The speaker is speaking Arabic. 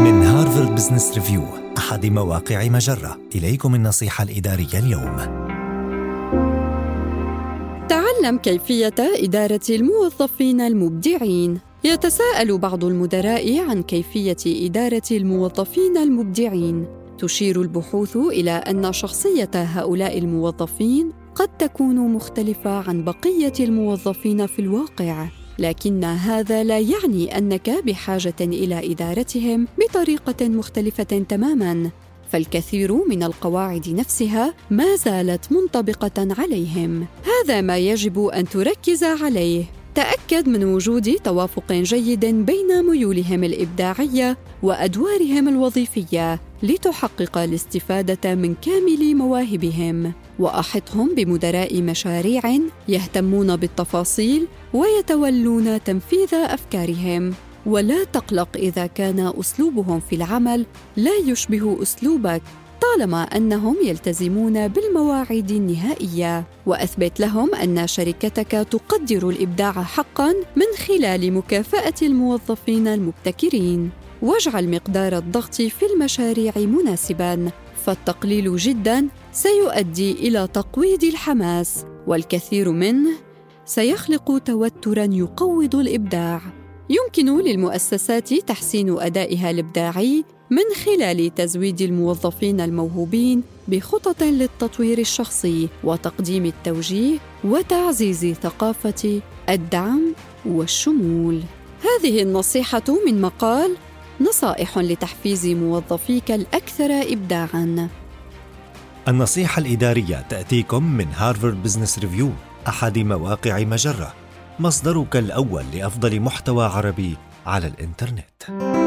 من Harvard Business Review أحد مواقع مجرة. إليكم النصيحة الإدارية اليوم. تعلم كيفية إدارة الموظفين المبدعين. يتساءل بعض المدراء عن كيفية إدارة الموظفين المبدعين. تشير البحوث إلى أن شخصية هؤلاء الموظفين قد تكون مختلفة عن بقية الموظفين في الواقع. لكن هذا لا يعني أنك بحاجة إلى إدارتهم بطريقة مختلفة تماما. فالكثير من القواعد نفسها ما زالت منطبقة عليهم. هذا ما يجب أن تركز عليه. تأكد من وجود توافق جيد بين ميولهم الإبداعية وأدوارهم الوظيفية. لتحقق الاستفادة من كامل مواهبهم. وأحطهم بمدراء مشاريع يهتمون بالتفاصيل ويتولون تنفيذ أفكارهم. ولا تقلق إذا كان أسلوبهم في العمل لا يشبه أسلوبك طالما أنهم يلتزمون بالمواعيد النهائية. وأثبت لهم أن شركتك تقدر الإبداع حقا من خلال مكافأة الموظفين المبتكرين. واجعل مقدار الضغط في المشاريع مناسبا فالتقليل جدا سيؤدي إلى تقويض الحماس والكثير منه سيخلق توترا يقوض الإبداع. يمكن للمؤسسات تحسين أدائها الإبداعي من خلال تزويد الموظفين الموهوبين بخطط للتطوير الشخصي وتقديم التوجيه وتعزيز ثقافة الدعم والشمول. هذه النصيحة من مقال نصائح لتحفيز موظفيك الأكثر ابداعا النصيحة الإدارية تأتيكم من Harvard Business Review أحد مواقع مجرة مصدرك الأول لأفضل محتوى عربي على الإنترنت.